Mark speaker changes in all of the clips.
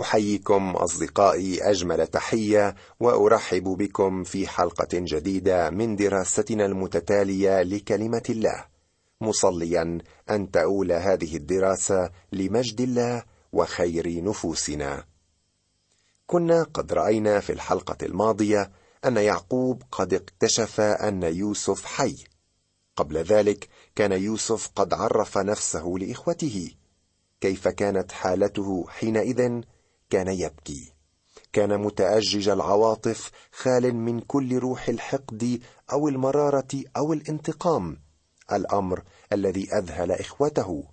Speaker 1: أحييكم أصدقائي أجمل تحية وأرحب بكم في حلقة جديدة من دراستنا المتتالية لكلمة الله. مصليا أن تؤول هذه الدراسة لمجد الله وخير نفوسنا. كنا قد رأينا في الحلقة الماضية أن يعقوب قد اكتشف أن يوسف حي. قبل ذلك كان يوسف قد عرف نفسه لإخوته. كيف كانت حالته حينئذ؟ كان يبكي. كان متأجج العواطف خال من كل روح الحقد أو المرارة أو الانتقام. الأمر الذي أذهل إخوته.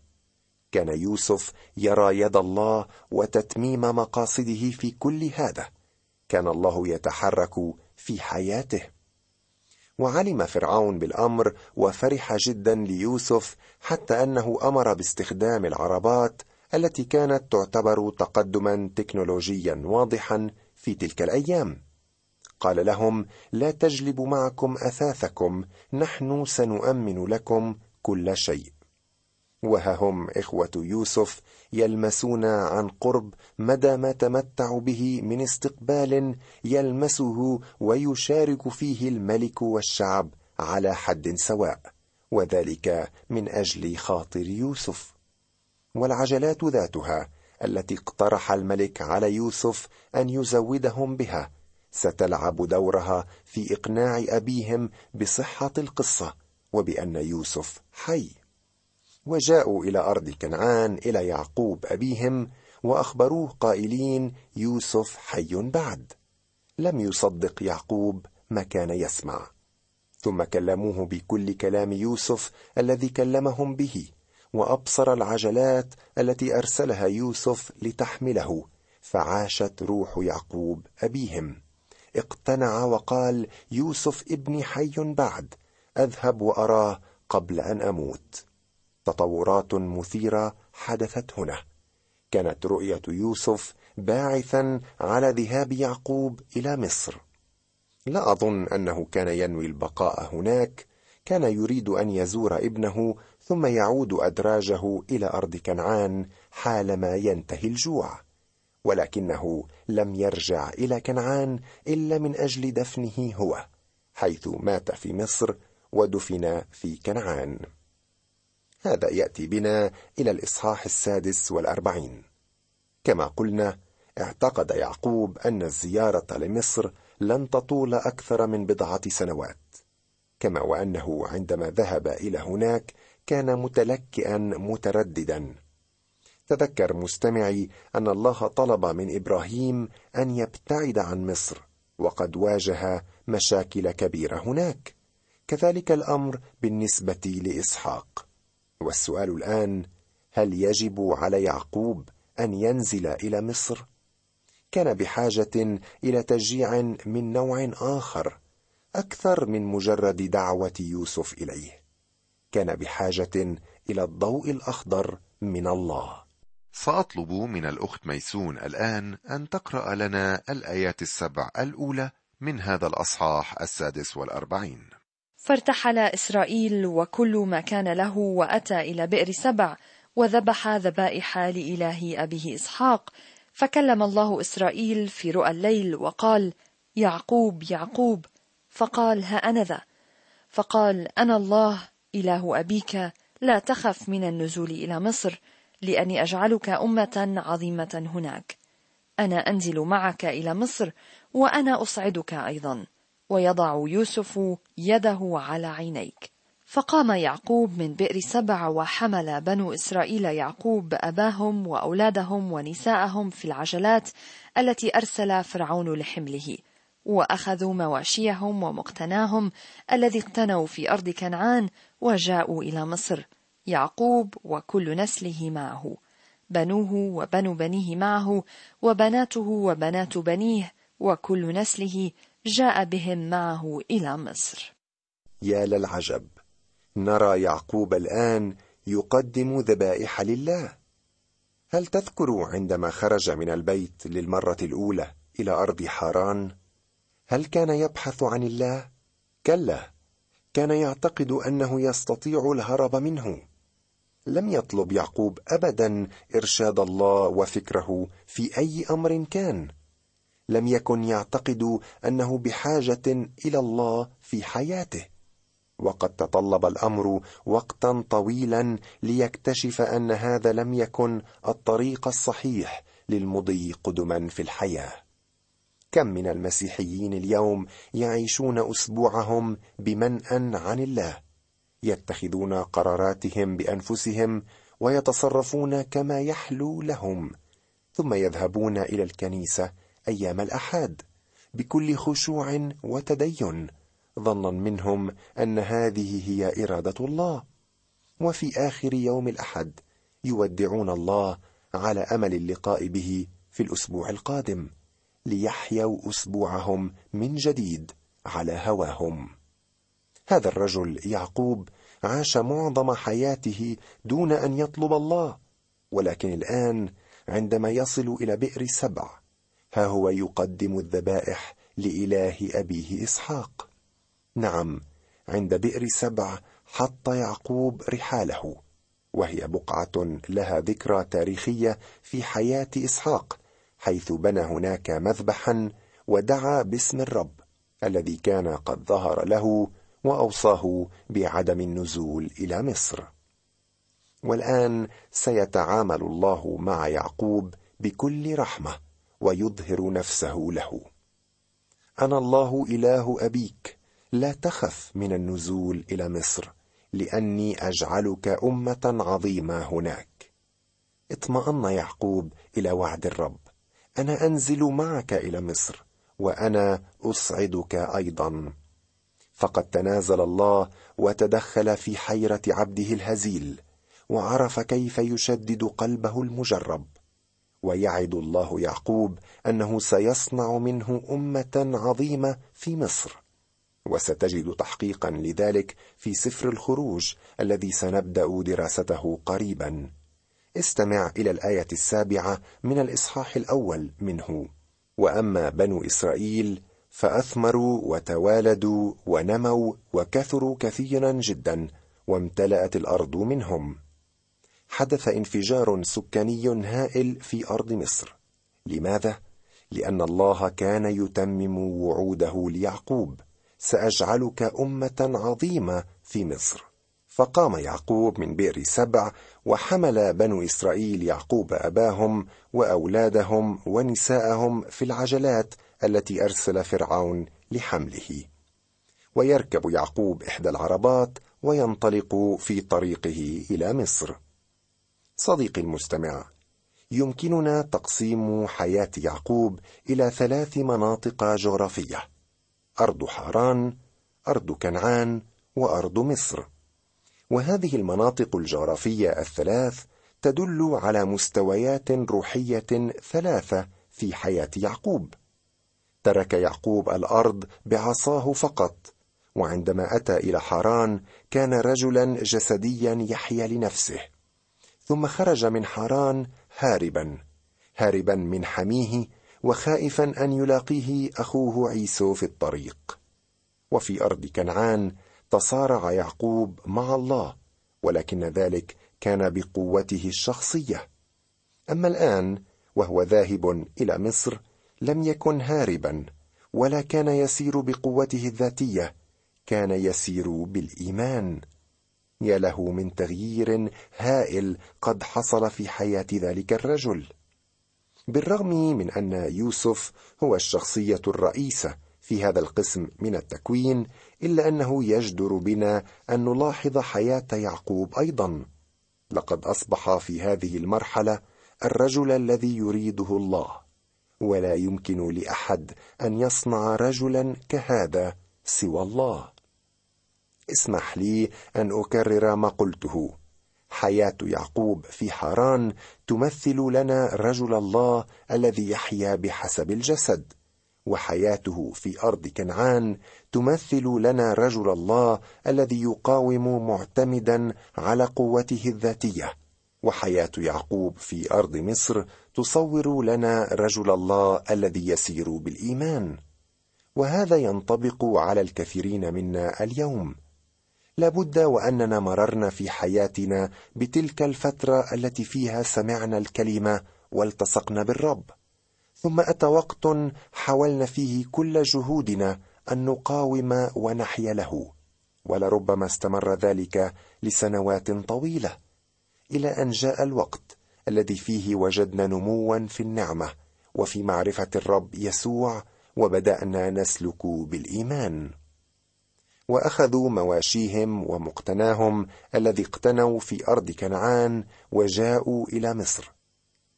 Speaker 1: كان يوسف يرى يد الله وتتميم مقاصده في كل هذا. كان الله يتحرك في حياته. وعلم فرعون بالأمر وفرح جدا ليوسف حتى أنه أمر باستخدام العربات التي كانت تعتبر تقدما تكنولوجيا واضحا في تلك الأيام. قال لهم لا تجلبوا معكم أثاثكم نحن سنؤمن لكم كل شيء. وها هم إخوة يوسف يلمسون عن قرب مدى ما تمتع به من استقبال يلمسه ويشارك فيه الملك والشعب على حد سواء وذلك من أجل خاطر يوسف. والعجلات ذاتها التي اقترح الملك على يوسف أن يزودهم بها. ستلعب دورها في إقناع أبيهم بصحة القصة وبأن يوسف حي. وجاءوا إلى أرض كنعان إلى يعقوب أبيهم وأخبروه قائلين يوسف حي بعد. لم يصدق يعقوب ما كان يسمع. ثم كلموه بكل كلام يوسف الذي كلمهم به. وأبصر العجلات التي أرسلها يوسف لتحمله فعاشت روح يعقوب أبيهم. اقتنع وقال يوسف ابني حي بعد أذهب وأراه قبل أن أموت. تطورات مثيرة حدثت هنا. كانت رؤية يوسف باعثا على ذهاب يعقوب إلى مصر. لا أظن أنه كان ينوي البقاء هناك. كان يريد أن يزور ابنه ثم يعود أدراجه إلى أرض كنعان حالما ينتهي الجوع ولكنه لم يرجع إلى كنعان إلا من أجل دفنه هو حيث مات في مصر ودفن في كنعان. هذا يأتي بنا إلى الإصحاح السادس والأربعين. كما قلنا اعتقد يعقوب أن الزيارة لمصر لن تطول أكثر من بضعة سنوات كما وأنه عندما ذهب إلى هناك كان متلكئا مترددا. تذكر مستمعي أن الله طلب من إبراهيم أن يبتعد عن مصر وقد واجه مشاكل كبيرة هناك. كذلك الأمر بالنسبة لإسحاق. والسؤال الآن هل يجب على يعقوب أن ينزل إلى مصر؟ كان بحاجة إلى تشجيع من نوع آخر أكثر من مجرد دعوة يوسف إليه. كان بحاجة إلى الضوء الأخضر من الله.
Speaker 2: سأطلب من الأخت ميسون الآن أن تقرأ لنا الآيات السبع الأولى من هذا الأصحاح السادس والأربعين.
Speaker 3: فارتحل إسرائيل وكل ما كان له وأتى إلى بئر سبع وذبح ذبائح لاله أبيه إسحاق. فكلم الله إسرائيل في رؤى الليل وقال يعقوب يعقوب. فقال ها أنا ذا. فقال أنا الله. إله أبيك لا تخف من النزول إلى مصر لأني أجعلك أمة عظيمة هناك. أنا أنزل معك إلى مصر وأنا أصعدك أيضا. ويضع يوسف يده على عينيك. فقام يعقوب من بئر سبع وحمل بنو إسرائيل يعقوب أباهم وأولادهم ونساءهم في العجلات التي أرسل فرعون لحمله. وأخذوا مواشيهم ومقتناهم الذي اقتنوا في أرض كنعان وجاءوا إلى مصر يعقوب وكل نسله معه بنوه وبنو بنيه معه وبناته وبنات بنيه وكل نسله جاء بهم معه إلى مصر.
Speaker 1: يا للعجب نرى يعقوب الآن يقدم ذبائح لله. هل تذكر عندما خرج من البيت للمرة الأولى إلى أرض حاران هل كان يبحث عن الله؟ كلا. كان يعتقد أنه يستطيع الهرب منه. لم يطلب يعقوب ابدا إرشاد الله وفكره في أي أمر كان. لم يكن يعتقد أنه بحاجة إلى الله في حياته. وقد تطلب الأمر وقتا طويلا ليكتشف أن هذا لم يكن الطريق الصحيح للمضي قدما في الحياة. كم من المسيحيين اليوم يعيشون أسبوعهم بمنأ عن الله يتخذون قراراتهم بأنفسهم ويتصرفون كما يحلو لهم ثم يذهبون إلى الكنيسة أيام الاحاد بكل خشوع وتدين ظنا منهم أن هذه هي إرادة الله. وفي آخر يوم الأحد يودعون الله على أمل اللقاء به في الأسبوع القادم. ليحيوا أسبوعهم من جديد على هواهم. هذا الرجل يعقوب عاش معظم حياته دون أن يطلب الله ولكن الآن عندما يصل إلى بئر سبع ها هو يقدم الذبائح لإله أبيه إسحاق. نعم عند بئر سبع حط يعقوب رحاله وهي بقعة لها ذكرى تاريخية في حياة إسحاق حيث بنى هناك مذبحا ودعا باسم الرب الذي كان قد ظهر له وأوصاه بعدم النزول إلى مصر. والآن سيتعامل الله مع يعقوب بكل رحمة ويظهر نفسه له. أنا الله إله أبيك لا تخف من النزول إلى مصر لأني أجعلك أمة عظيمة هناك. اطمأن يعقوب إلى وعد الرب. أنا أنزل معك إلى مصر وأنا أصعدك أيضا. فقد تنازل الله وتدخل في حيرة عبده الهزيل وعرف كيف يشدد قلبه المجرب. ويعد الله يعقوب أنه سيصنع منه أمة عظيمة في مصر. وستجد تحقيقا لذلك في سفر الخروج الذي سنبدأ دراسته قريبا. استمع إلى الآية السابعة من الإصحاح الأول منه. وأما بنو إسرائيل فأثمروا وتوالدوا ونموا وكثروا كثيرا جدا وامتلأت الأرض منهم. حدث انفجار سكاني هائل في أرض مصر. لماذا؟ لأن الله كان يتمم وعوده ليعقوب. سأجعلك أمة عظيمة في مصر. فقام يعقوب من بئر سبع وحمل بنو إسرائيل يعقوب أباهم وأولادهم ونساءهم في العجلات التي أرسل فرعون لحمله. ويركب يعقوب إحدى العربات وينطلق في طريقه إلى مصر. صديقي المستمع يمكننا تقسيم حياة يعقوب إلى ثلاث مناطق جغرافية أرض حاران أرض كنعان وأرض مصر. وهذه المناطق الجغرافية الثلاث تدل على مستويات روحية ثلاثة في حياة يعقوب. ترك يعقوب الأرض بعصاه فقط وعندما أتى إلى حاران كان رجلا جسديا يحيا لنفسه. ثم خرج من حاران هاربا هاربا من حميه وخائفا أن يلاقيه أخوه عيسو في الطريق. وفي أرض كنعان تصارع يعقوب مع الله ولكن ذلك كان بقوته الشخصية. أما الآن وهو ذاهب إلى مصر لم يكن هاربا ولا كان يسير بقوته الذاتية كان يسير بالإيمان. يا له من تغيير هائل قد حصل في حياة ذلك الرجل. بالرغم من أن يوسف هو الشخصية الرئيسة في هذا القسم من التكوين إلا أنه يجدر بنا أن نلاحظ حياة يعقوب أيضا. لقد أصبح في هذه المرحلة الرجل الذي يريده الله. ولا يمكن لأحد أن يصنع رجلا كهذا سوى الله. اسمح لي أن أكرر ما قلته. حياة يعقوب في حران تمثل لنا رجل الله الذي يحيا بحسب الجسد. وحياته في أرض كنعان تمثل لنا رجل الله الذي يقاوم معتمدا على قوته الذاتية. وحياة يعقوب في أرض مصر تصور لنا رجل الله الذي يسير بالإيمان. وهذا ينطبق على الكثيرين منا اليوم. لابد وأننا مررنا في حياتنا بتلك الفترة التي فيها سمعنا الكلمة والتصقنا بالرب. ثم أتى وقت حاولنا فيه كل جهودنا أن نقاوم ونحيا له ولربما استمر ذلك لسنوات طويلة إلى أن جاء الوقت الذي فيه وجدنا نموا في النعمة وفي معرفة الرب يسوع وبدأنا نسلك بالإيمان. وأخذوا مواشيهم ومقتناهم الذي اقتنوا في أرض كنعان وجاءوا إلى مصر.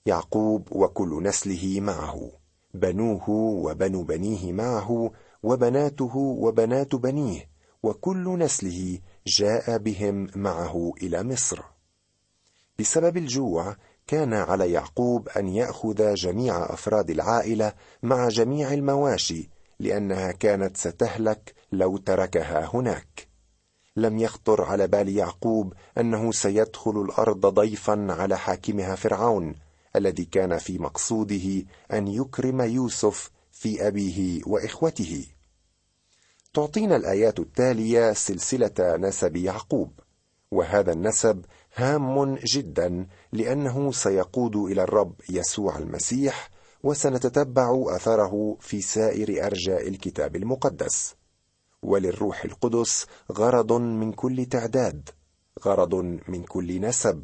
Speaker 1: يعقوب وكل نسله معه بنوه وبنو بنيه معه وبناته وبنات بنيه وكل نسله جاء بهم معه إلى مصر. بسبب الجوع كان على يعقوب أن يأخذ جميع أفراد العائلة مع جميع المواشي لأنها كانت ستهلك لو تركها هناك. لم يخطر على بال يعقوب أنه سيدخل الأرض ضيفا على حاكمها فرعون الذي كان في مقصوده أن يكرم يوسف في أبيه وإخوته. تعطينا الآيات التالية سلسلة نسب يعقوب وهذا النسب هام جدا لأنه سيقود إلى الرب يسوع المسيح وسنتتبع أثره في سائر أرجاء الكتاب المقدس. وللروح القدس غرض من كل تعداد غرض من كل نسب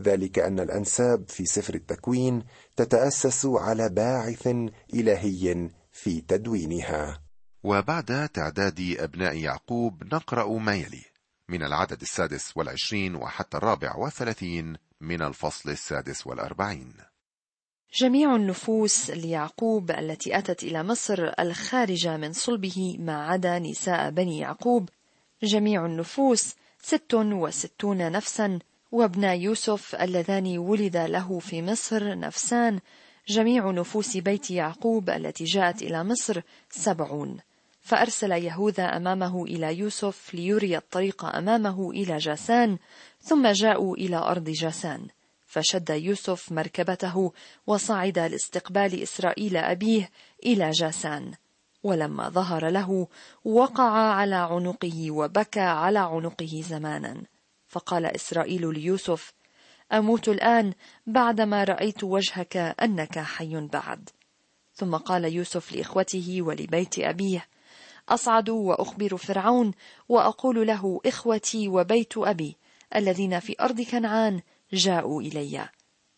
Speaker 1: ذلك أن الأنساب في سفر التكوين تتأسس على باعث إلهي في تدوينها.
Speaker 2: وبعد تعداد أبناء يعقوب نقرأ ما يلي من العدد السادس والعشرين وحتى الرابع والثلاثين من الفصل السادس والأربعين.
Speaker 3: جميع النفوس ليعقوب التي أتت إلى مصر الخارجة من صلبه ما عدا نساء بني يعقوب. جميع النفوس ست وستون نفسا وابنا يوسف اللذان ولد له في مصر نفسان. جميع نفوس بيت يعقوب التي جاءت إلى مصر سبعون. فأرسل يهوذا أمامه إلى يوسف ليري الطريق أمامه إلى جاسان ثم جاءوا إلى أرض جاسان. فشد يوسف مركبته وصعد لاستقبال إسرائيل أبيه إلى جاسان. ولما ظهر له وقع على عنقه وبكى على عنقه زمانا. فقال إسرائيل ليوسف أموت الآن بعدما رأيت وجهك أنك حي بعد. ثم قال يوسف لإخوته ولبيت أبيه أصعد وأخبر فرعون وأقول له إخوتي وبيت أبي الذين في أرض كنعان جاءوا إلي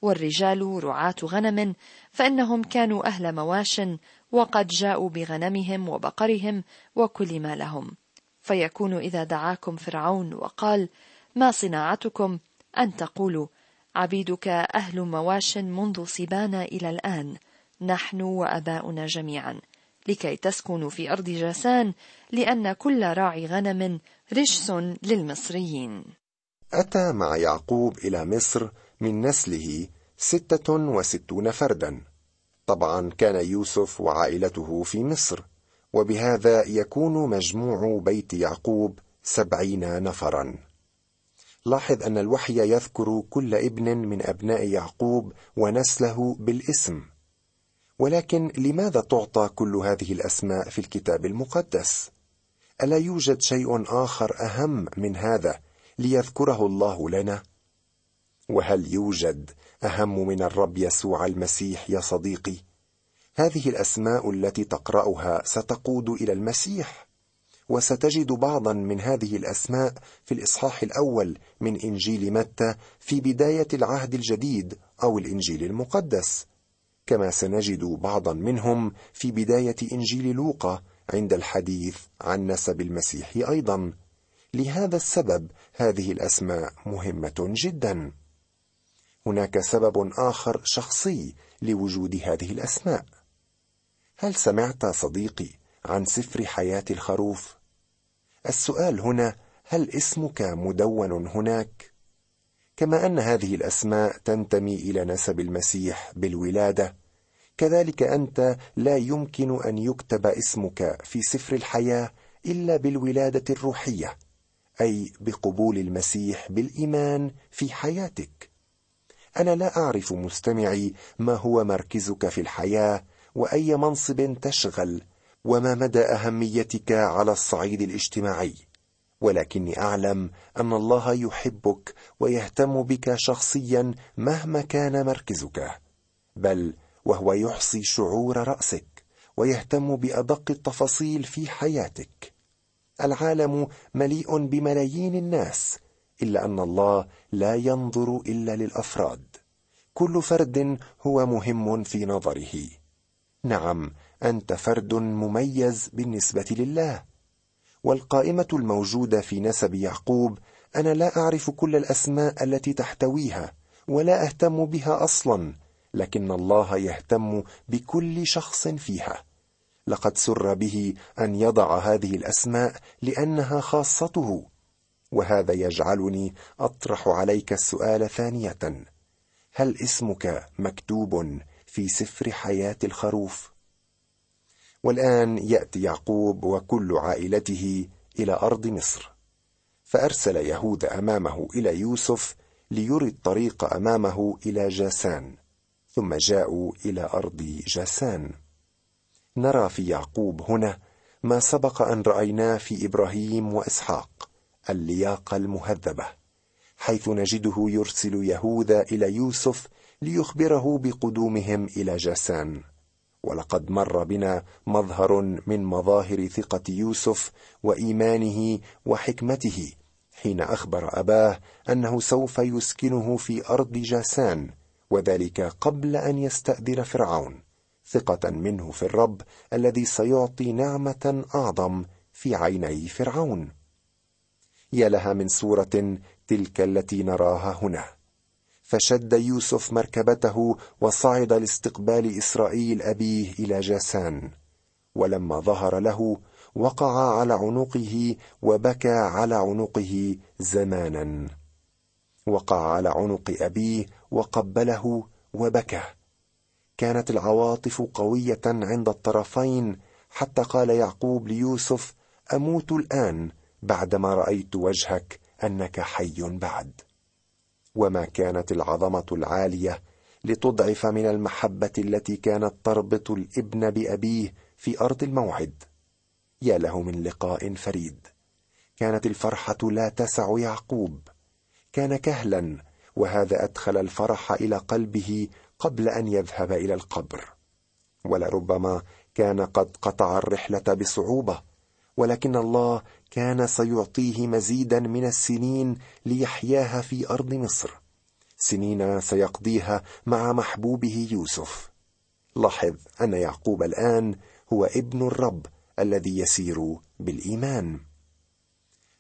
Speaker 3: والرجال رعاة غنم فإنهم كانوا أهل مواش وقد جاءوا بغنمهم وبقرهم وكل ما لهم فيكون إذا دعاكم فرعون وقال ما صناعتكم أن تقولوا عبيدك أهل مواش منذ صبانا إلى الآن. نحن وأباؤنا جميعا. لكي تسكنوا في أرض جاسان لأن كل راعي غنم رجس للمصريين.
Speaker 1: أتى مع يعقوب إلى مصر من نسله ستة وستون فردا. طبعا كان يوسف وعائلته في مصر وبهذا يكون مجموع بيت يعقوب سبعين نفرا. لاحظ أن الوحي يذكر كل ابن من أبناء يعقوب ونسله بالاسم. ولكن لماذا تعطى كل هذه الأسماء في الكتاب المقدس؟ ألا يوجد شيء آخر أهم من هذا ليذكره الله لنا؟ وهل يوجد أهم من الرب يسوع المسيح يا صديقي؟ هذه الأسماء التي تقرأها ستقود إلى المسيح. وستجد بعضا من هذه الأسماء في الإصحاح الأول من إنجيل متى في بداية العهد الجديد أو الإنجيل المقدس. كما سنجد بعضا منهم في بداية إنجيل لوقا عند الحديث عن نسب المسيح أيضا. لهذا السبب هذه الأسماء مهمة جدا. هناك سبب آخر شخصي لوجود هذه الأسماء. هل سمعت صديقي عن سفر حياة الخروف؟ السؤال هنا هل اسمك مدون هناك؟ كما أن هذه الأسماء تنتمي إلى نسب المسيح بالولادة كذلك أنت لا يمكن أن يكتب اسمك في سفر الحياة إلا بالولادة الروحية أي بقبول المسيح بالإيمان في حياتك. أنا لا أعرف مستمعي ما هو مركزك في الحياة وأي منصب تشغل وما مدى أهميتك على الصعيد الاجتماعي؟ ولكني أعلم أن الله يحبك ويهتم بك شخصيا مهما كان مركزك. بل وهو يحصي شعور رأسك ويهتم بأدق التفاصيل في حياتك. العالم مليء بملايين الناس إلا أن الله لا ينظر إلا للأفراد. كل فرد هو مهم في نظره. نعم أنت فرد مميز بالنسبة لله. والقائمة الموجودة في نسب يعقوب أنا لا أعرف كل الأسماء التي تحتويها ولا أهتم بها أصلا لكن الله يهتم بكل شخص فيها. لقد سر به أن يضع هذه الأسماء لأنها خاصته وهذا يجعلني أطرح عليك السؤال ثانية. هل اسمك مكتوب في سفر حياة الخروف؟ والآن يأتي يعقوب وكل عائلته إلى أرض مصر. فأرسل يهوذا أمامه إلى يوسف ليري الطريق أمامه إلى جاسان ثم جاءوا إلى أرض جاسان. نرى في يعقوب هنا ما سبق أن رأيناه في إبراهيم وإسحاق اللياقة المهذبة حيث نجده يرسل يهوذا إلى يوسف ليخبره بقدومهم إلى جاسان. ولقد مر بنا مظهر من مظاهر ثقة يوسف وإيمانه وحكمته حين أخبر أباه أنه سوف يسكنه في أرض جاسان وذلك قبل أن يستأذن فرعون ثقة منه في الرب الذي سيعطي نعمة أعظم في عيني فرعون. يا لها من صورة تلك التي نراها هنا. فشد يوسف مركبته وصعد لاستقبال إسرائيل أبيه إلى جاسان. ولما ظهر له وقع على عنقه وبكى على عنقه زمانا. وقع على عنق أبيه وقبله وبكى. كانت العواطف قوية عند الطرفين حتى قال يعقوب ليوسف أموت الآن بعدما رأيت وجهك أنك حي بعد. وما كانت العظمة العالية لتضعف من المحبة التي كانت تربط الابن بأبيه في أرض الموعد. يا له من لقاء فريد. كانت الفرحة لا تسع يعقوب. كان كهلا وهذا أدخل الفرح إلى قلبه قبل أن يذهب إلى القبر. ولربما كان قد قطع الرحلة بصعوبة ولكن الله كان سيعطيه مزيدا من السنين ليحياها في أرض مصر. سنين سيقضيها مع محبوبه يوسف. لاحظ أن يعقوب الآن هو ابن الرب الذي يسير بالإيمان.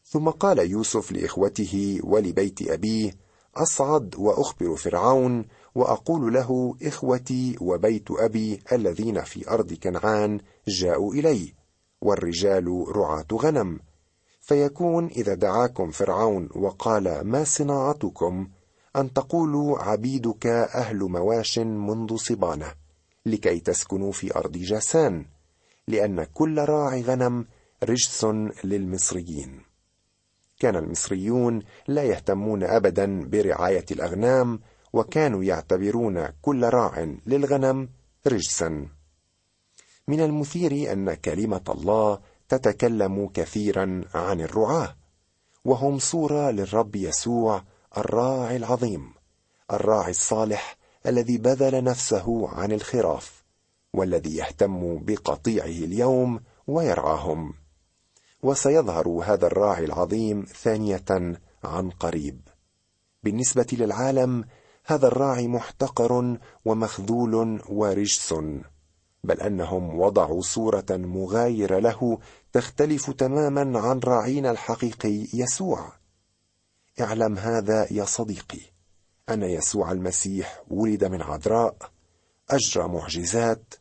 Speaker 1: ثم قال يوسف لإخوته ولبيت أبيه أصعد وأخبر فرعون وأقول له إخوتي وبيت أبي الذين في أرض كنعان جاءوا إلي والرجال رعاة غنم فيكون إذا دعاكم فرعون وقال ما صناعتكم؟ أن تقولوا عبيدك أهل مواش منذ صبانة لكي تسكنوا في أرض جاسان لأن كل راعي غنم رجس للمصريين. كان المصريون لا يهتمون ابدا برعاية الأغنام وكانوا يعتبرون كل راع للغنم رجسا. من المثير أن كلمة الله تتكلم كثيرا عن الرعاة وهم صورة للرب يسوع الراعي العظيم الراعي الصالح الذي بذل نفسه عن الخراف والذي يهتم بقطيعه اليوم ويرعاهم. وسيظهر هذا الراعي العظيم ثانية عن قريب. بالنسبة للعالم هذا الراعي محتقر ومخذول ورجس. بل أنهم وضعوا صورة مغايرة له تختلف تماما عن راعينا الحقيقي يسوع. اعلم هذا يا صديقي أن يسوع المسيح ولد من عذراء أجرى معجزات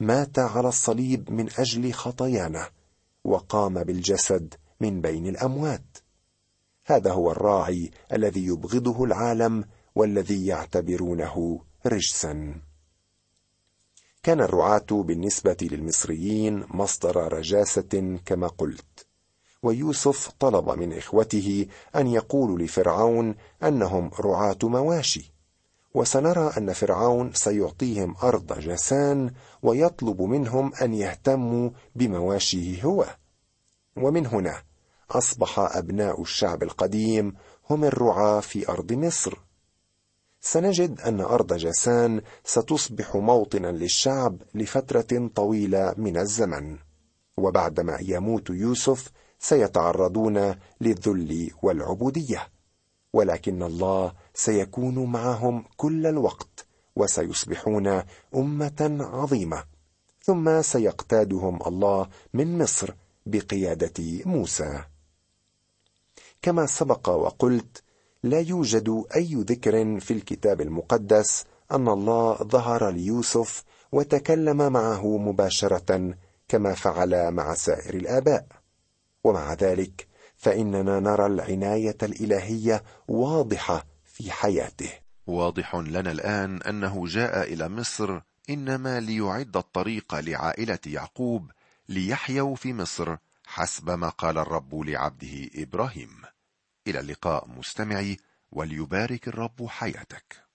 Speaker 1: مات على الصليب من أجل خطايانا وقام بالجسد من بين الأموات. هذا هو الراعي الذي يبغضه العالم والذي يعتبرونه رجسا. كان الرعاة بالنسبة للمصريين مصدر رجاسة كما قلت. ويوسف طلب من إخوته أن يقولوا لفرعون أنهم رعاة مواشي. وسنرى أن فرعون سيعطيهم أرض جاسان ويطلب منهم أن يهتموا بمواشيه هو. ومن هنا أصبح أبناء الشعب القديم هم الرعاة في أرض مصر. سنجد أن أرض جاسان ستصبح موطنا للشعب لفترة طويلة من الزمن. وبعدما يموت يوسف سيتعرضون للذل والعبودية. ولكن الله سيكون معهم كل الوقت وسيصبحون أمة عظيمة. ثم سيقتادهم الله من مصر بقيادة موسى. كما سبق وقلت لا يوجد أي ذكر في الكتاب المقدس أن الله ظهر ليوسف وتكلم معه مباشرة كما فعل مع سائر الآباء. ومع ذلك فإننا نرى العناية الإلهية واضحة في حياته.
Speaker 2: واضح لنا الآن أنه جاء إلى مصر إنما ليعد الطريق لعائلة يعقوب ليحيوا في مصر حسب ما قال الرب لعبده إبراهيم. إلى اللقاء مستمعي وليبارك الرب حياتك.